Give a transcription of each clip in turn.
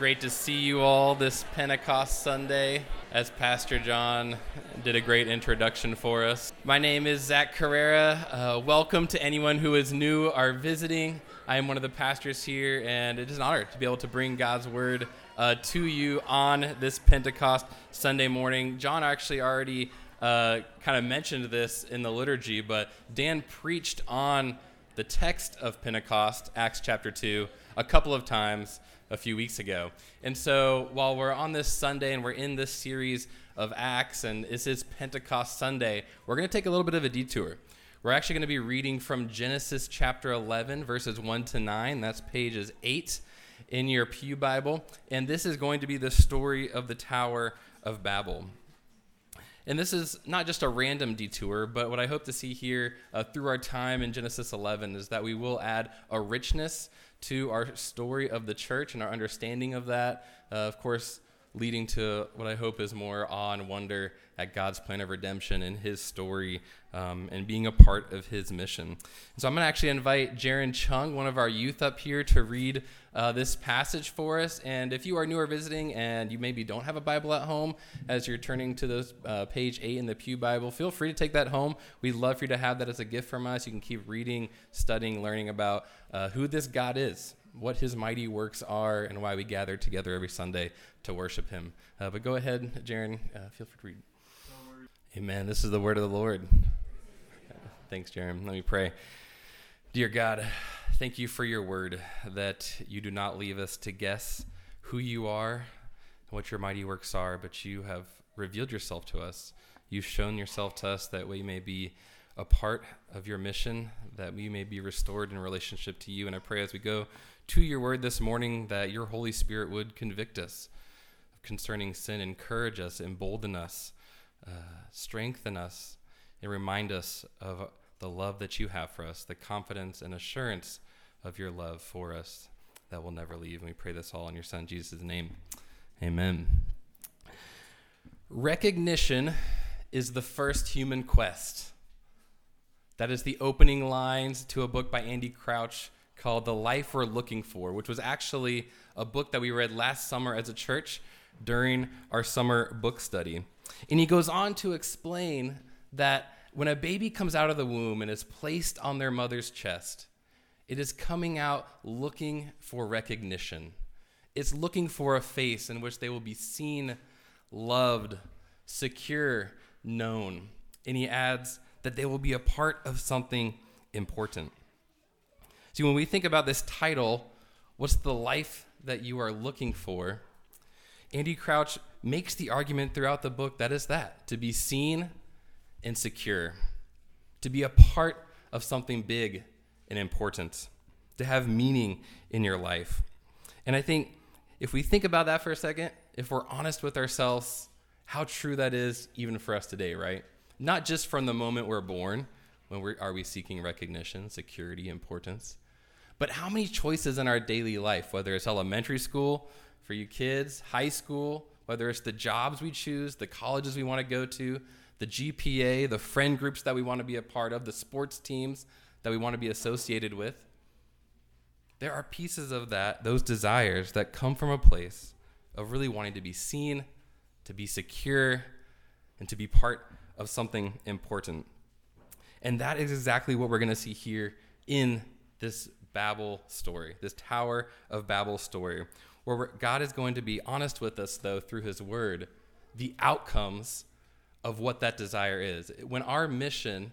great to see you all this Pentecost Sunday as Pastor John did a great introduction for us. My name is Zach Carrera. Uh, welcome to anyone who is new or visiting. I am one of the pastors here, and it is an honor to be able to bring God's word uh, to you on this Pentecost Sunday morning. John actually already uh, kind of mentioned this in the liturgy, but Dan preached on the text of Pentecost, Acts chapter 2, a couple of times a few weeks ago. And so while we're on this Sunday and we're in this series of Acts and this is Pentecost Sunday, we're going to take a little bit of a detour. We're actually going to be reading from Genesis chapter 11, verses 1 to 9. That's pages 8 in your Pew Bible. And this is going to be the story of the Tower of Babel. And this is not just a random detour, but what I hope to see here uh, through our time in Genesis 11 is that we will add a richness to our story of the church and our understanding of that. Uh, of course, leading to what I hope is more awe and wonder at God's plan of redemption and His story um, and being a part of His mission. so I'm going to actually invite Jaron Chung, one of our youth, up here to read uh, this passage for us. And if you are new or visiting and you maybe don't have a Bible at home as you're turning to this uh, page 8 in the Pew Bible, feel free to take that home. We'd love for you to have that as a gift from us. You can keep reading, studying, learning about uh, who this God is what his mighty works are and why we gather together every Sunday to worship him. Uh, but go ahead, Jaron, uh, feel free to read. Amen. This is the word of the Lord. Thanks, Jaron. Let me pray. Dear God, thank you for your word that you do not leave us to guess who you are what your mighty works are, but you have revealed yourself to us. You've shown yourself to us that we may be a part of your mission, that we may be restored in relationship to you. And I pray as we go to your word this morning that your Holy Spirit would convict us concerning sin, encourage us, embolden us, uh, strengthen us, and remind us of the love that you have for us, the confidence and assurance of your love for us that will never leave. And we pray this all in your Son, Jesus' name. Amen. Recognition is the first human quest. That is the opening lines to a book by Andy Crouch called The Life We're Looking For, which was actually a book that we read last summer as a church during our summer book study. And he goes on to explain that when a baby comes out of the womb and is placed on their mother's chest, it is coming out looking for recognition. It's looking for a face in which they will be seen, loved, secure, known. And he adds that they will be a part of something important. See, when we think about this title, what's the life that you are looking for? Andy Crouch makes the argument throughout the book that is that to be seen and secure, to be a part of something big and important, to have meaning in your life. And I think if we think about that for a second, if we're honest with ourselves, how true that is even for us today, right? Not just from the moment we're born, when we are we seeking recognition, security, importance, but how many choices in our daily life, whether it's elementary school for you kids, high school, whether it's the jobs we choose, the colleges we want to go to, the GPA, the friend groups that we want to be a part of, the sports teams that we want to be associated with. There are pieces of that, those desires that come from a place of really wanting to be seen, to be secure, and to be part of something important. And that is exactly what we're going to see here in this Babel story, this Tower of Babel story, where God is going to be honest with us, though, through His Word, the outcomes of what that desire is. When our mission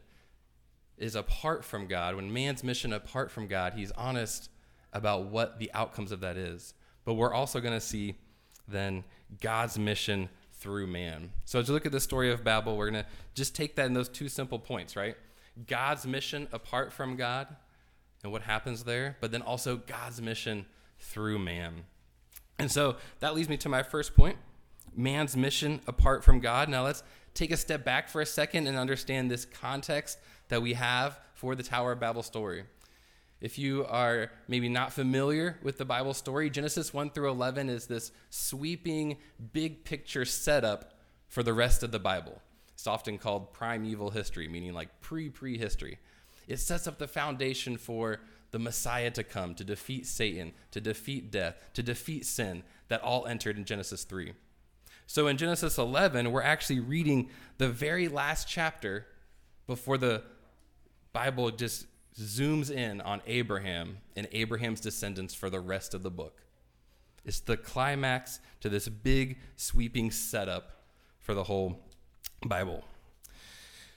is apart from God, when man's mission apart from God, He's honest about what the outcomes of that is. But we're also going to see then God's mission through man. So as you look at the story of Babel, we're going to just take that in those two simple points, right? God's mission apart from God and what happens there, but then also God's mission through man. And so that leads me to my first point man's mission apart from God. Now let's take a step back for a second and understand this context that we have for the Tower of Babel story. If you are maybe not familiar with the Bible story, Genesis 1 through 11 is this sweeping, big picture setup for the rest of the Bible. It's often called primeval history, meaning like pre pre history. It sets up the foundation for the Messiah to come, to defeat Satan, to defeat death, to defeat sin, that all entered in Genesis 3. So in Genesis 11, we're actually reading the very last chapter before the Bible just zooms in on Abraham and Abraham's descendants for the rest of the book. It's the climax to this big, sweeping setup for the whole Bible.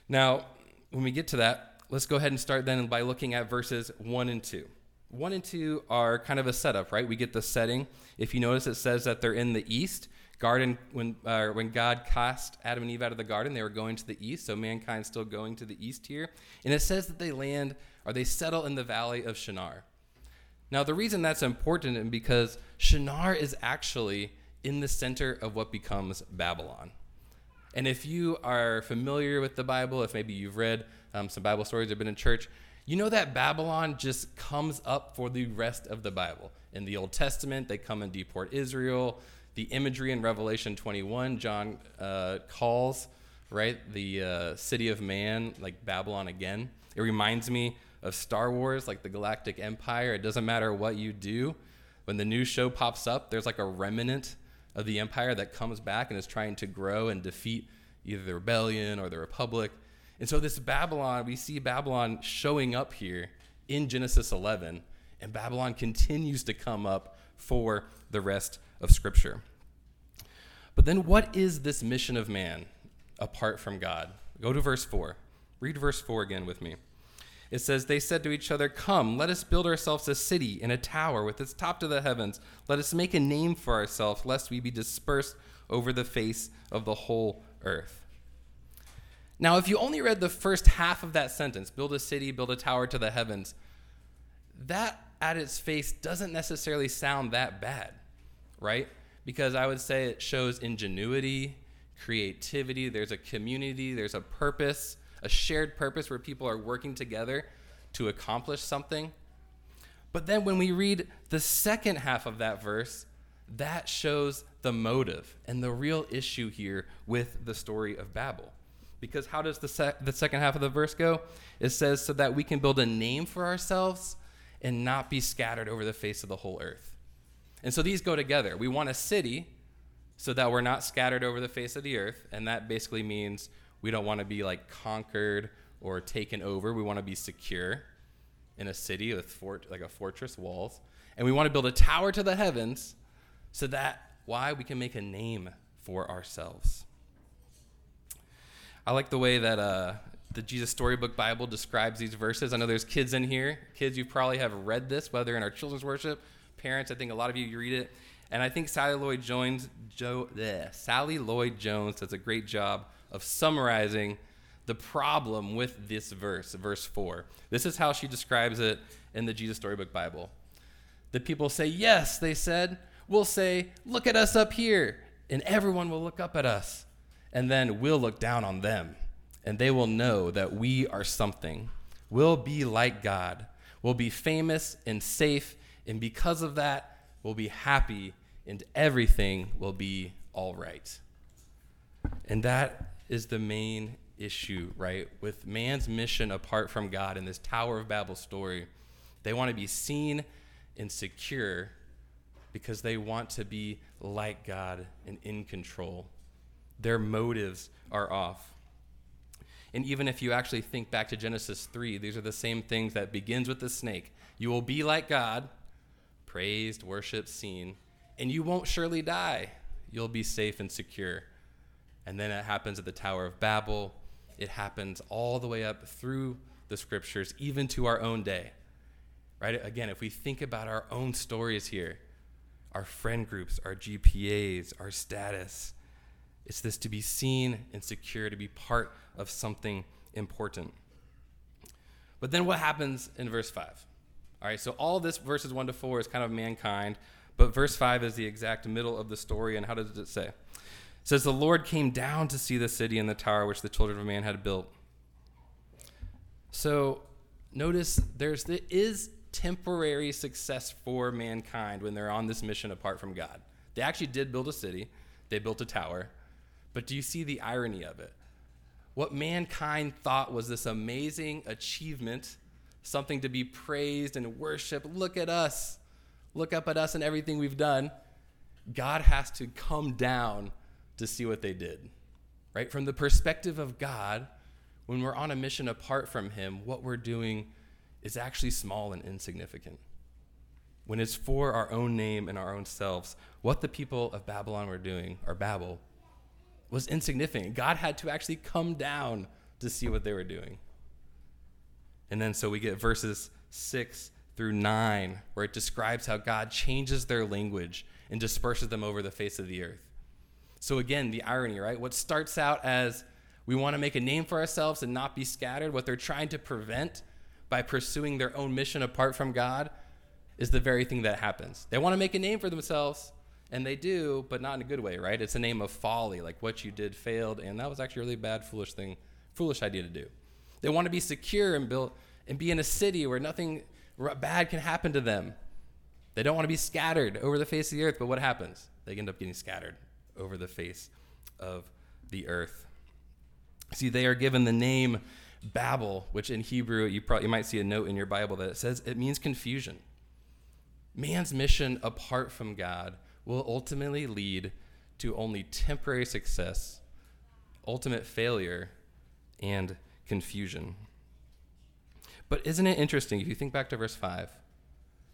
Now, when we get to that, let's go ahead and start then by looking at verses 1 and 2. 1 and 2 are kind of a setup, right? We get the setting. If you notice, it says that they're in the east. Garden, when, uh, when God cast Adam and Eve out of the garden, they were going to the east, so mankind's still going to the east here. And it says that they land or they settle in the valley of Shinar. Now, the reason that's important is because Shinar is actually in the center of what becomes Babylon. And if you are familiar with the Bible, if maybe you've read um, some Bible stories or been in church, you know that Babylon just comes up for the rest of the Bible. In the Old Testament, they come and deport Israel. The imagery in Revelation 21, John uh, calls, right, the uh, city of man like Babylon again. It reminds me of Star Wars, like the Galactic Empire. It doesn't matter what you do. When the new show pops up, there's like a remnant of the empire that comes back and is trying to grow and defeat either the rebellion or the republic. And so, this Babylon, we see Babylon showing up here in Genesis 11, and Babylon continues to come up for the rest of Scripture. But then, what is this mission of man apart from God? Go to verse 4. Read verse 4 again with me. It says, They said to each other, Come, let us build ourselves a city and a tower with its top to the heavens. Let us make a name for ourselves, lest we be dispersed over the face of the whole earth. Now, if you only read the first half of that sentence, build a city, build a tower to the heavens, that at its face doesn't necessarily sound that bad, right? Because I would say it shows ingenuity, creativity, there's a community, there's a purpose a shared purpose where people are working together to accomplish something. But then when we read the second half of that verse, that shows the motive and the real issue here with the story of Babel. Because how does the, sec- the second half of the verse go? It says, so that we can build a name for ourselves and not be scattered over the face of the whole earth. And so these go together. We want a city so that we're not scattered over the face of the earth. And that basically means we don't want to be like conquered or taken over. We want to be secure in a city with fort like a fortress walls. And we want to build a tower to the heavens so that why we can make a name for ourselves. I like the way that uh, the Jesus Storybook Bible describes these verses. I know there's kids in here. Kids, you probably have read this, whether in our children's worship. Parents, I think a lot of you, read it. And I think Sally Lloyd Jones, jo- Sally Lloyd Jones does a great job of summarizing the problem with this verse, verse 4. This is how she describes it in the Jesus Storybook Bible. The people say, Yes, they said. We'll say, Look at us up here. And everyone will look up at us. And then we'll look down on them. And they will know that we are something. We'll be like God. We'll be famous and safe. And because of that, we'll be happy and everything will be all right. And that is the main issue, right? With man's mission apart from God in this Tower of Babel story, they want to be seen and secure because they want to be like God and in control. Their motives are off. And even if you actually think back to Genesis 3, these are the same things that begins with the snake. You will be like God, praised, worshiped, seen, and you won't surely die. You'll be safe and secure. And then it happens at the Tower of Babel. It happens all the way up through the scriptures, even to our own day. Right? Again, if we think about our own stories here, our friend groups, our GPAs, our status, it's this to be seen and secure, to be part of something important. But then what happens in verse 5? All right, so all this verses 1 to 4 is kind of mankind, but verse 5 is the exact middle of the story, and how does it say? Says the Lord came down to see the city and the tower which the children of man had built. So notice there's there is temporary success for mankind when they're on this mission apart from God. They actually did build a city, they built a tower, but do you see the irony of it? What mankind thought was this amazing achievement something to be praised and worshiped. Look at us. Look up at us and everything we've done. God has to come down to see what they did. Right? From the perspective of God, when we're on a mission apart from Him, what we're doing is actually small and insignificant. When it's for our own name and our own selves, what the people of Babylon were doing, or Babel, was insignificant. God had to actually come down to see what they were doing. And then so we get verses 6 through 9, where it describes how God changes their language and disperses them over the face of the earth. So again, the irony, right? What starts out as we want to make a name for ourselves and not be scattered, what they're trying to prevent by pursuing their own mission apart from God is the very thing that happens. They want to make a name for themselves, and they do, but not in a good way, right? It's a name of folly, like what you did failed, and that was actually a really bad, foolish thing, foolish idea to do. They want to be secure and build and be in a city where nothing bad can happen to them. They don't want to be scattered over the face of the earth, but what happens? They end up getting scattered over the face of the earth. See, they are given the name Babel, which in Hebrew you probably you might see a note in your Bible that it says it means confusion. Man's mission apart from God will ultimately lead to only temporary success, ultimate failure, and confusion. But isn't it interesting if you think back to verse 5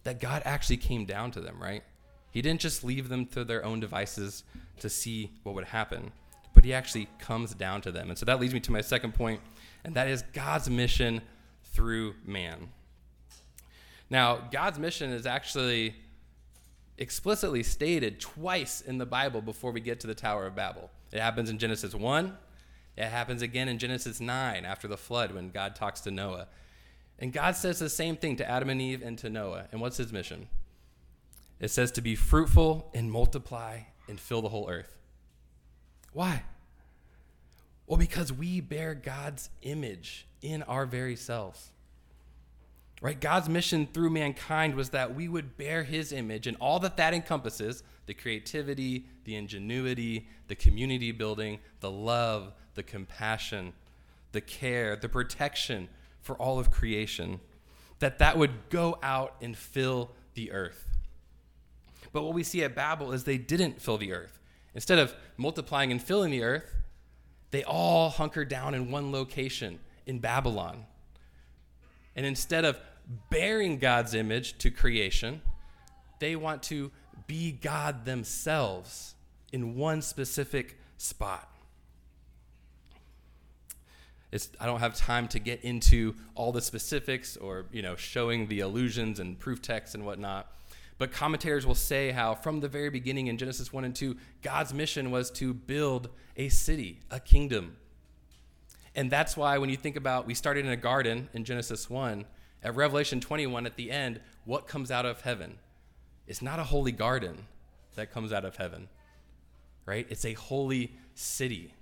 that God actually came down to them, right? He didn't just leave them to their own devices to see what would happen, but he actually comes down to them. And so that leads me to my second point, and that is God's mission through man. Now, God's mission is actually explicitly stated twice in the Bible before we get to the Tower of Babel. It happens in Genesis 1, it happens again in Genesis 9 after the flood when God talks to Noah. And God says the same thing to Adam and Eve and to Noah. And what's his mission? It says to be fruitful and multiply and fill the whole earth. Why? Well, because we bear God's image in our very selves. Right? God's mission through mankind was that we would bear his image and all that that encompasses the creativity, the ingenuity, the community building, the love, the compassion, the care, the protection for all of creation, that that would go out and fill the earth. But what we see at Babel is they didn't fill the earth. Instead of multiplying and filling the earth, they all hunkered down in one location in Babylon. And instead of bearing God's image to creation, they want to be God themselves in one specific spot. It's, I don't have time to get into all the specifics or you know showing the allusions and proof texts and whatnot. But commentators will say how from the very beginning in Genesis 1 and 2, God's mission was to build a city, a kingdom. And that's why when you think about we started in a garden in Genesis 1, at Revelation 21 at the end, what comes out of heaven? It's not a holy garden that comes out of heaven. Right? It's a holy city.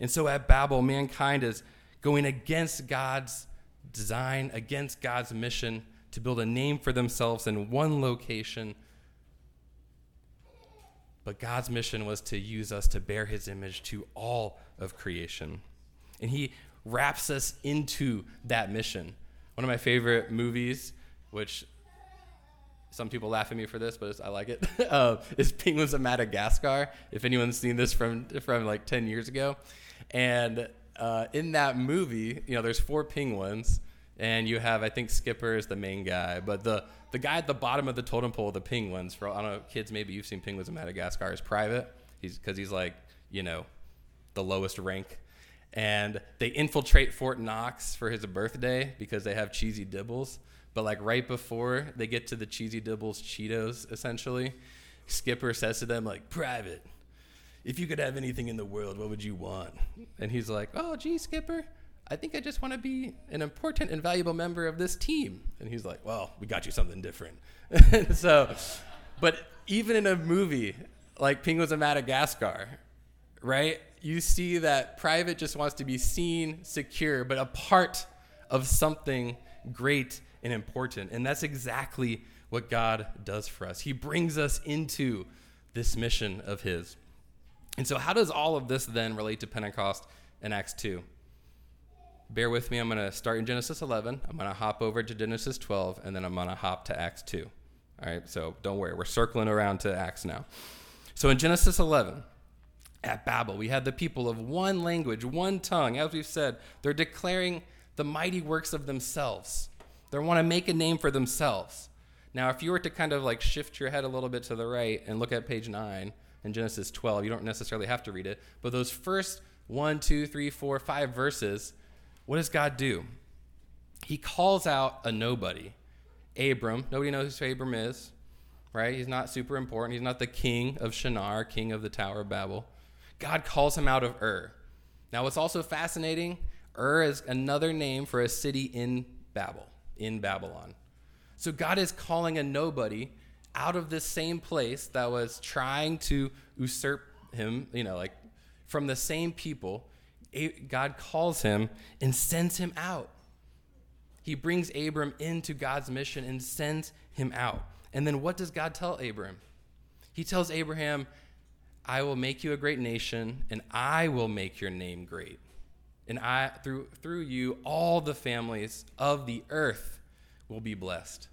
And so at Babel, mankind is going against God's design, against God's mission to build a name for themselves in one location. But God's mission was to use us to bear his image to all of creation. And he wraps us into that mission. One of my favorite movies, which some people laugh at me for this, but I like it, uh, is Penguins of Madagascar. If anyone's seen this from, from like 10 years ago. And uh, in that movie, you know, there's four penguins and you have I think Skipper is the main guy, but the the guy at the bottom of the totem pole, the penguins. For I don't know, kids, maybe you've seen penguins in Madagascar. Is private. He's because he's like you know, the lowest rank, and they infiltrate Fort Knox for his birthday because they have Cheezy Dibbles. But like right before they get to the Cheezy Dibbles Cheetos, essentially, Skipper says to them like, "Private, if you could have anything in the world, what would you want?" And he's like, "Oh, gee, Skipper." I think I just want to be an important and valuable member of this team. And he's like, Well, we got you something different. so, but even in a movie like Penguins of Madagascar, right? You see that Private just wants to be seen, secure, but a part of something great and important. And that's exactly what God does for us. He brings us into this mission of His. And so, how does all of this then relate to Pentecost and Acts 2? Bear with me. I'm going to start in Genesis 11. I'm going to hop over to Genesis 12, and then I'm going to hop to Acts 2. All right, so don't worry. We're circling around to Acts now. So in Genesis 11, at Babel, we had the people of one language, one tongue. As we've said, they're declaring the mighty works of themselves. They want to make a name for themselves. Now, if you were to kind of like shift your head a little bit to the right and look at page 9 in Genesis 12, you don't necessarily have to read it, but those first one, two, three, four, five verses, what does God do? He calls out a nobody, Abram. Nobody knows who Abram is, right? He's not super important. He's not the king of Shinar, king of the Tower of Babel. God calls him out of Ur. Now, what's also fascinating, Ur is another name for a city in Babel, in Babylon. So God is calling a nobody out of this same place that was trying to usurp him, you know, like from the same people. God calls him and sends him out. He brings Abram into God's mission and sends him out. And then what does God tell Abram? He tells Abraham, I will make you a great nation, and I will make your name great. And I through through you all the families of the earth will be blessed.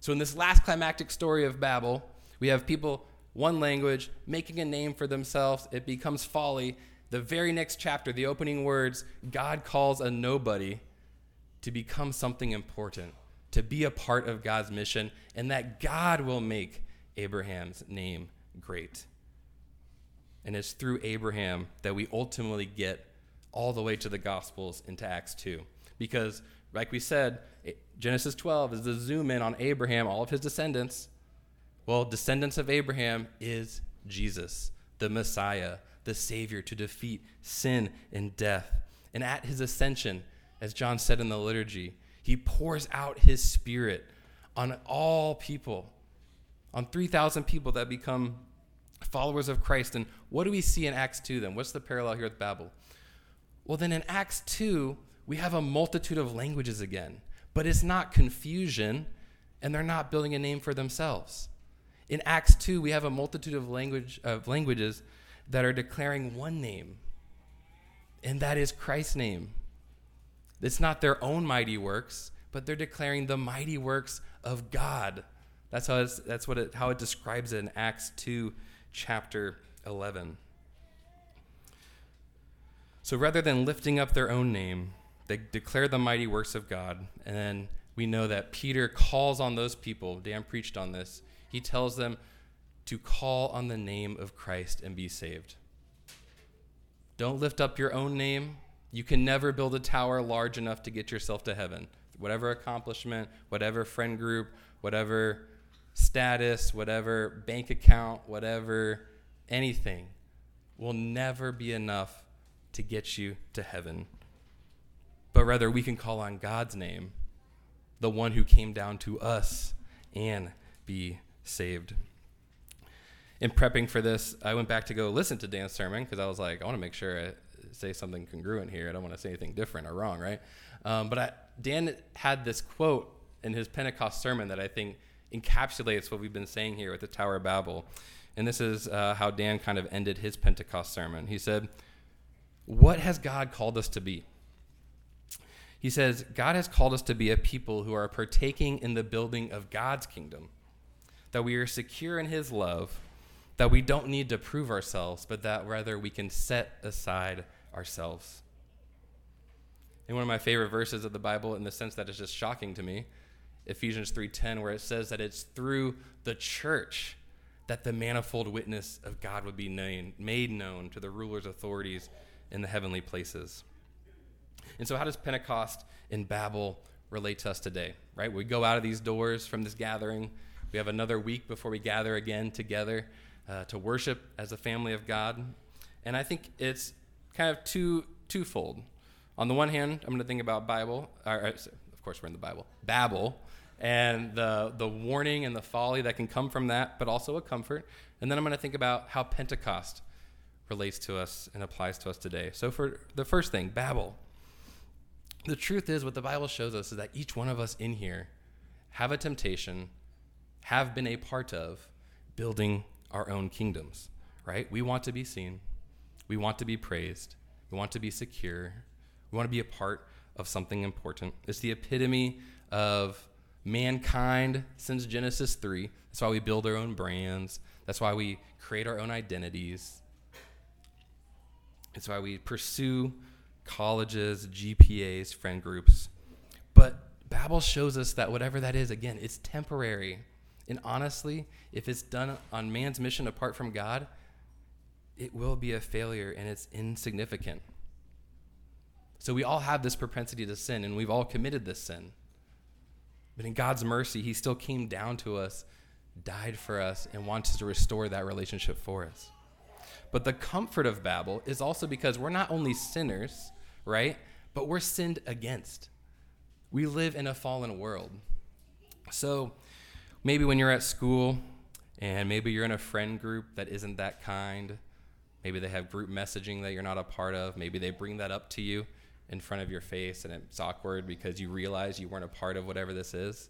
So in this last climactic story of Babel, we have people one language making a name for themselves. It becomes folly. The very next chapter, the opening words, God calls a nobody to become something important, to be a part of God's mission, and that God will make Abraham's name great. And it's through Abraham that we ultimately get all the way to the Gospels into Acts 2. Because, like we said, Genesis 12 is the zoom in on Abraham, all of his descendants. Well, descendants of Abraham is Jesus, the Messiah, the Savior to defeat sin and death. And at his ascension, as John said in the liturgy, he pours out his spirit on all people, on 3,000 people that become followers of Christ. And what do we see in Acts 2 then? What's the parallel here with Babel? Well, then in Acts 2, we have a multitude of languages again, but it's not confusion, and they're not building a name for themselves. In Acts 2, we have a multitude of, language, of languages that are declaring one name, and that is Christ's name. It's not their own mighty works, but they're declaring the mighty works of God. That's how, that's what it, how it describes it in Acts 2 chapter 11. So rather than lifting up their own name, they declare the mighty works of God. And then we know that Peter calls on those people. Dan preached on this. He tells them to call on the name of Christ and be saved. Don't lift up your own name. You can never build a tower large enough to get yourself to heaven. Whatever accomplishment, whatever friend group, whatever status, whatever bank account, whatever anything will never be enough to get you to heaven. But rather, we can call on God's name, the one who came down to us, and be saved. In prepping for this, I went back to go listen to Dan's sermon because I was like, I want to make sure I say something congruent here. I don't want to say anything different or wrong, right? Um, but I, Dan had this quote in his Pentecost sermon that I think encapsulates what we've been saying here with the Tower of Babel. And this is uh, how Dan kind of ended his Pentecost sermon. He said, What has God called us to be? He says, God has called us to be a people who are partaking in the building of God's kingdom, that we are secure in His love, that we don't need to prove ourselves, but that rather we can set aside ourselves. And one of my favorite verses of the Bible, in the sense that it's just shocking to me, Ephesians 3:10 where it says that it's through the church that the manifold witness of God would be known, made known to the rulers authorities in the heavenly places. And so how does Pentecost in Babel relate to us today? Right? We go out of these doors from this gathering. We have another week before we gather again together uh, to worship as a family of God. And I think it's kind of two twofold. On the one hand, I'm going to think about Bible, or, of course we're in the Bible, Babel, and the, the warning and the folly that can come from that, but also a comfort. And then I'm going to think about how Pentecost relates to us and applies to us today. So, for the first thing, Babel. The truth is, what the Bible shows us is that each one of us in here have a temptation, have been a part of building our own kingdoms, right? We want to be seen, we want to be praised, we want to be secure, we want to be a part of something important. It's the epitome of mankind since Genesis 3. That's why we build our own brands. That's why we create our own identities. It's why we pursue colleges, GPAs, friend groups. But Babel shows us that whatever that is, again, it's temporary. And honestly, if it's done on man's mission apart from God, it will be a failure and it's insignificant. So we all have this propensity to sin, and we've all committed this sin. But in God's mercy, He still came down to us, died for us, and wants to restore that relationship for us. But the comfort of Babel is also because we're not only sinners, right? But we're sinned against. We live in a fallen world. So maybe when you're at school and maybe you're in a friend group that isn't that kind, maybe they have group messaging that you're not a part of, maybe they bring that up to you in front of your face and it's awkward because you realize you weren't a part of whatever this is.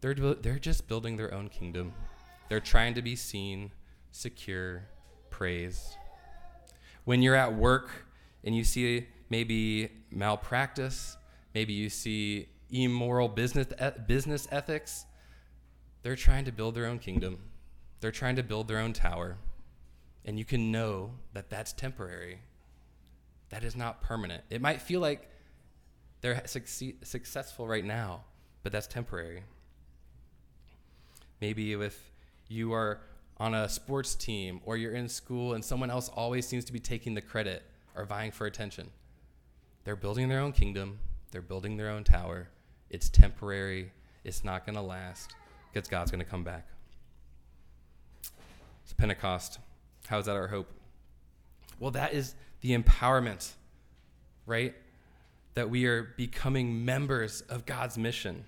They're, they're just building their own kingdom. They're trying to be seen, secure, praised. When you're at work and you see maybe malpractice, maybe you see immoral business, eh, business ethics, they're trying to build their own kingdom. They're trying to build their own tower. And you can know that that's temporary that is not permanent. It might feel like they're succeed, successful right now, but that's temporary. Maybe if you are on a sports team or you're in school and someone else always seems to be taking the credit or vying for attention, they're building their own kingdom, they're building their own tower. It's temporary, it's not going to last because God's going to come back. It's Pentecost. How is that our hope? Well, that is the empowerment, right? That we are becoming members of God's mission.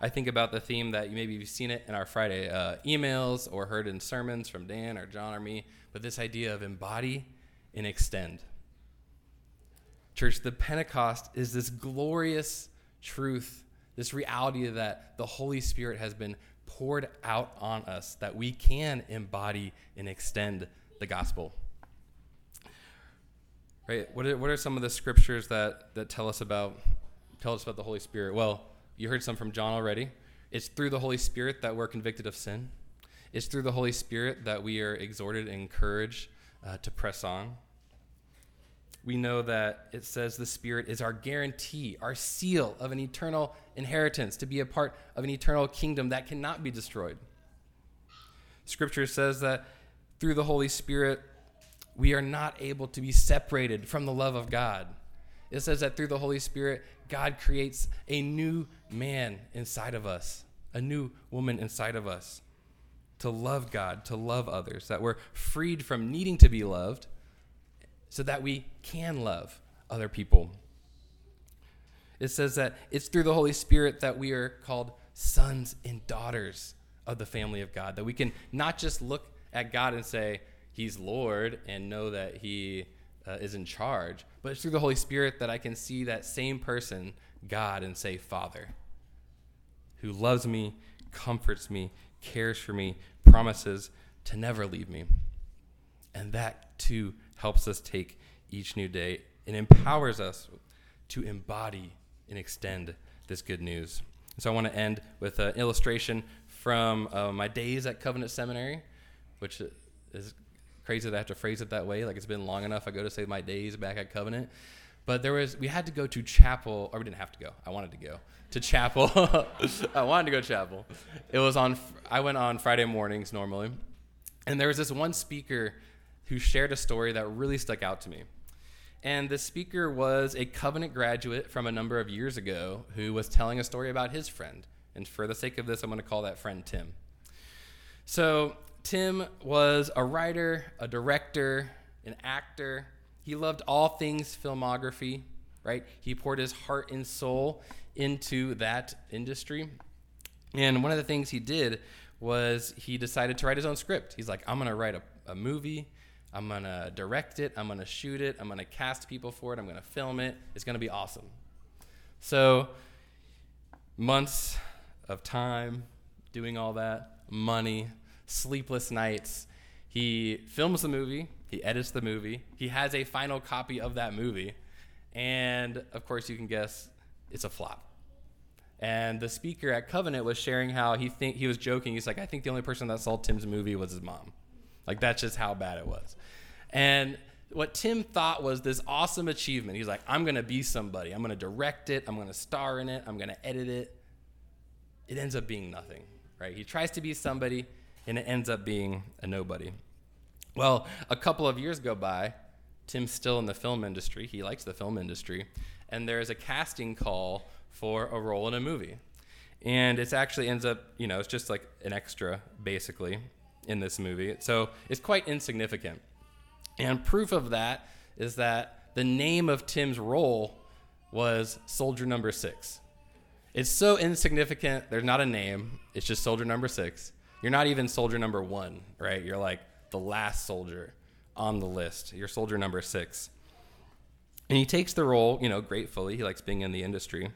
I think about the theme that you maybe you've seen it in our Friday uh, emails or heard in sermons from Dan or John or me, but this idea of embody and extend. Church, the Pentecost is this glorious truth, this reality that the Holy Spirit has been poured out on us, that we can embody and extend the gospel right? What are, what are some of the scriptures that, that tell us about tell us about the Holy Spirit? Well, you heard some from John already. It's through the Holy Spirit that we're convicted of sin. It's through the Holy Spirit that we are exhorted and encouraged uh, to press on. We know that it says the Spirit is our guarantee, our seal of an eternal inheritance, to be a part of an eternal kingdom that cannot be destroyed. Scripture says that through the Holy Spirit, we are not able to be separated from the love of God. It says that through the Holy Spirit, God creates a new man inside of us, a new woman inside of us to love God, to love others, that we're freed from needing to be loved so that we can love other people. It says that it's through the Holy Spirit that we are called sons and daughters of the family of God, that we can not just look at God and say, He's Lord and know that He uh, is in charge. But it's through the Holy Spirit that I can see that same person, God, and say, Father, who loves me, comforts me, cares for me, promises to never leave me. And that too helps us take each new day and empowers us to embody and extend this good news. So I want to end with an illustration from uh, my days at Covenant Seminary, which is crazy that I have to phrase it that way. Like it's been long enough. I go to say my days back at Covenant. But there was, we had to go to chapel, or we didn't have to go. I wanted to go to chapel. I wanted to go to chapel. It was on, I went on Friday mornings normally. And there was this one speaker who shared a story that really stuck out to me. And the speaker was a Covenant graduate from a number of years ago who was telling a story about his friend. And for the sake of this, I'm going to call that friend Tim. So Tim was a writer, a director, an actor. He loved all things filmography, right? He poured his heart and soul into that industry. And one of the things he did was he decided to write his own script. He's like, I'm going to write a, a movie. I'm going to direct it. I'm going to shoot it. I'm going to cast people for it. I'm going to film it. It's going to be awesome. So, months of time doing all that, money, sleepless nights. He films the movie, he edits the movie, he has a final copy of that movie, And of course, you can guess it's a flop. And the speaker at Covenant was sharing how he think he was joking. He's like, I think the only person that saw Tim's movie was his mom. Like that's just how bad it was. And what Tim thought was this awesome achievement. He's like, I'm gonna be somebody. I'm gonna direct it. I'm gonna star in it. I'm gonna edit it. It ends up being nothing, right? He tries to be somebody, and it ends up being a nobody. Well, a couple of years go by. Tim's still in the film industry. He likes the film industry, and there's a casting call for a role in a movie. And it actually ends up, you know, it's just like an extra, basically, in this movie. So it's quite insignificant. And proof of that is that the name of Tim's role was Soldier Number Six. It's so insignificant, there's not a name, it's just Soldier Number Six. You're not even Soldier Number One, right? You're like the last soldier on the list. You're Soldier Number Six. And he takes the role, you know, gratefully. He likes being in the industry.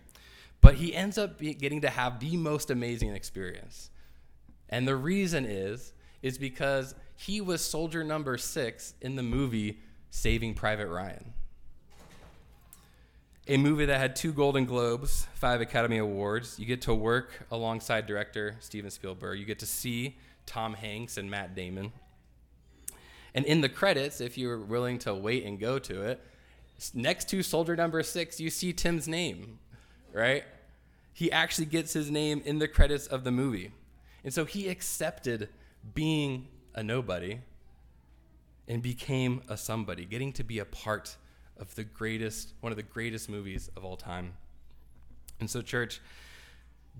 But he ends up getting to have the most amazing experience. And the reason is is because he was soldier number 6 in the movie Saving Private Ryan. A movie that had two Golden Globes, five Academy Awards. You get to work alongside director Steven Spielberg. You get to see Tom Hanks and Matt Damon. And in the credits, if you're willing to wait and go to it, next to soldier number six, you see Tim's name right? He actually gets his name in the credits of the movie. And so he accepted being a nobody and became a somebody, getting to be a part of the greatest, one of the greatest movies of all time. And so, church,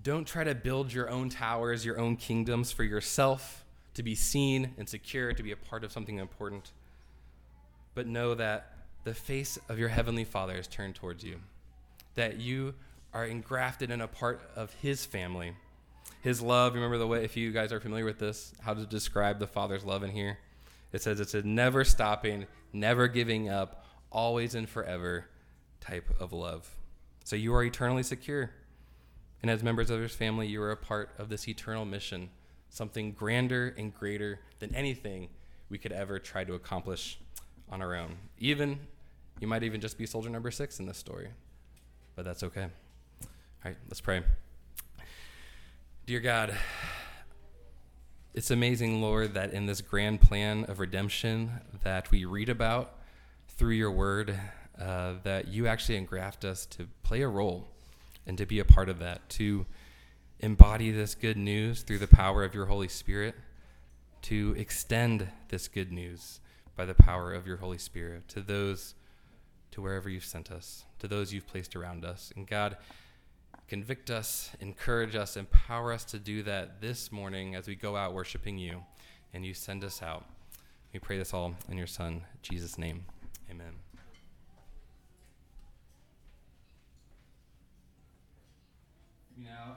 don't try to build your own towers, your own kingdoms for yourself to be seen and secure, to be a part of something important. But know that the face of your heavenly Father is turned towards you, that you are engrafted in a part of his family. His love, remember the way, if you guys are familiar with this, how to describe the Father's love in here? It says it's a never stopping, never giving up, always and forever type of love. So you are eternally secure. And as members of his family, you are a part of this eternal mission, something grander and greater than anything we could ever try to accomplish on our own. Even, you might even just be soldier number six in this story, but that's okay. All right, let's pray. Dear God, it's amazing, Lord, that in this grand plan of redemption that we read about through your word, uh, that you actually engraft us to play a role and to be a part of that, to embody this good news through the power of your Holy Spirit, to extend this good news by the power of your Holy Spirit to those, to wherever you've sent us, to those you've placed around us. And God, Convict us, encourage us, empower us to do that this morning as we go out worshiping you and you send us out. We pray this all in your Son, Jesus' name. Amen. Now,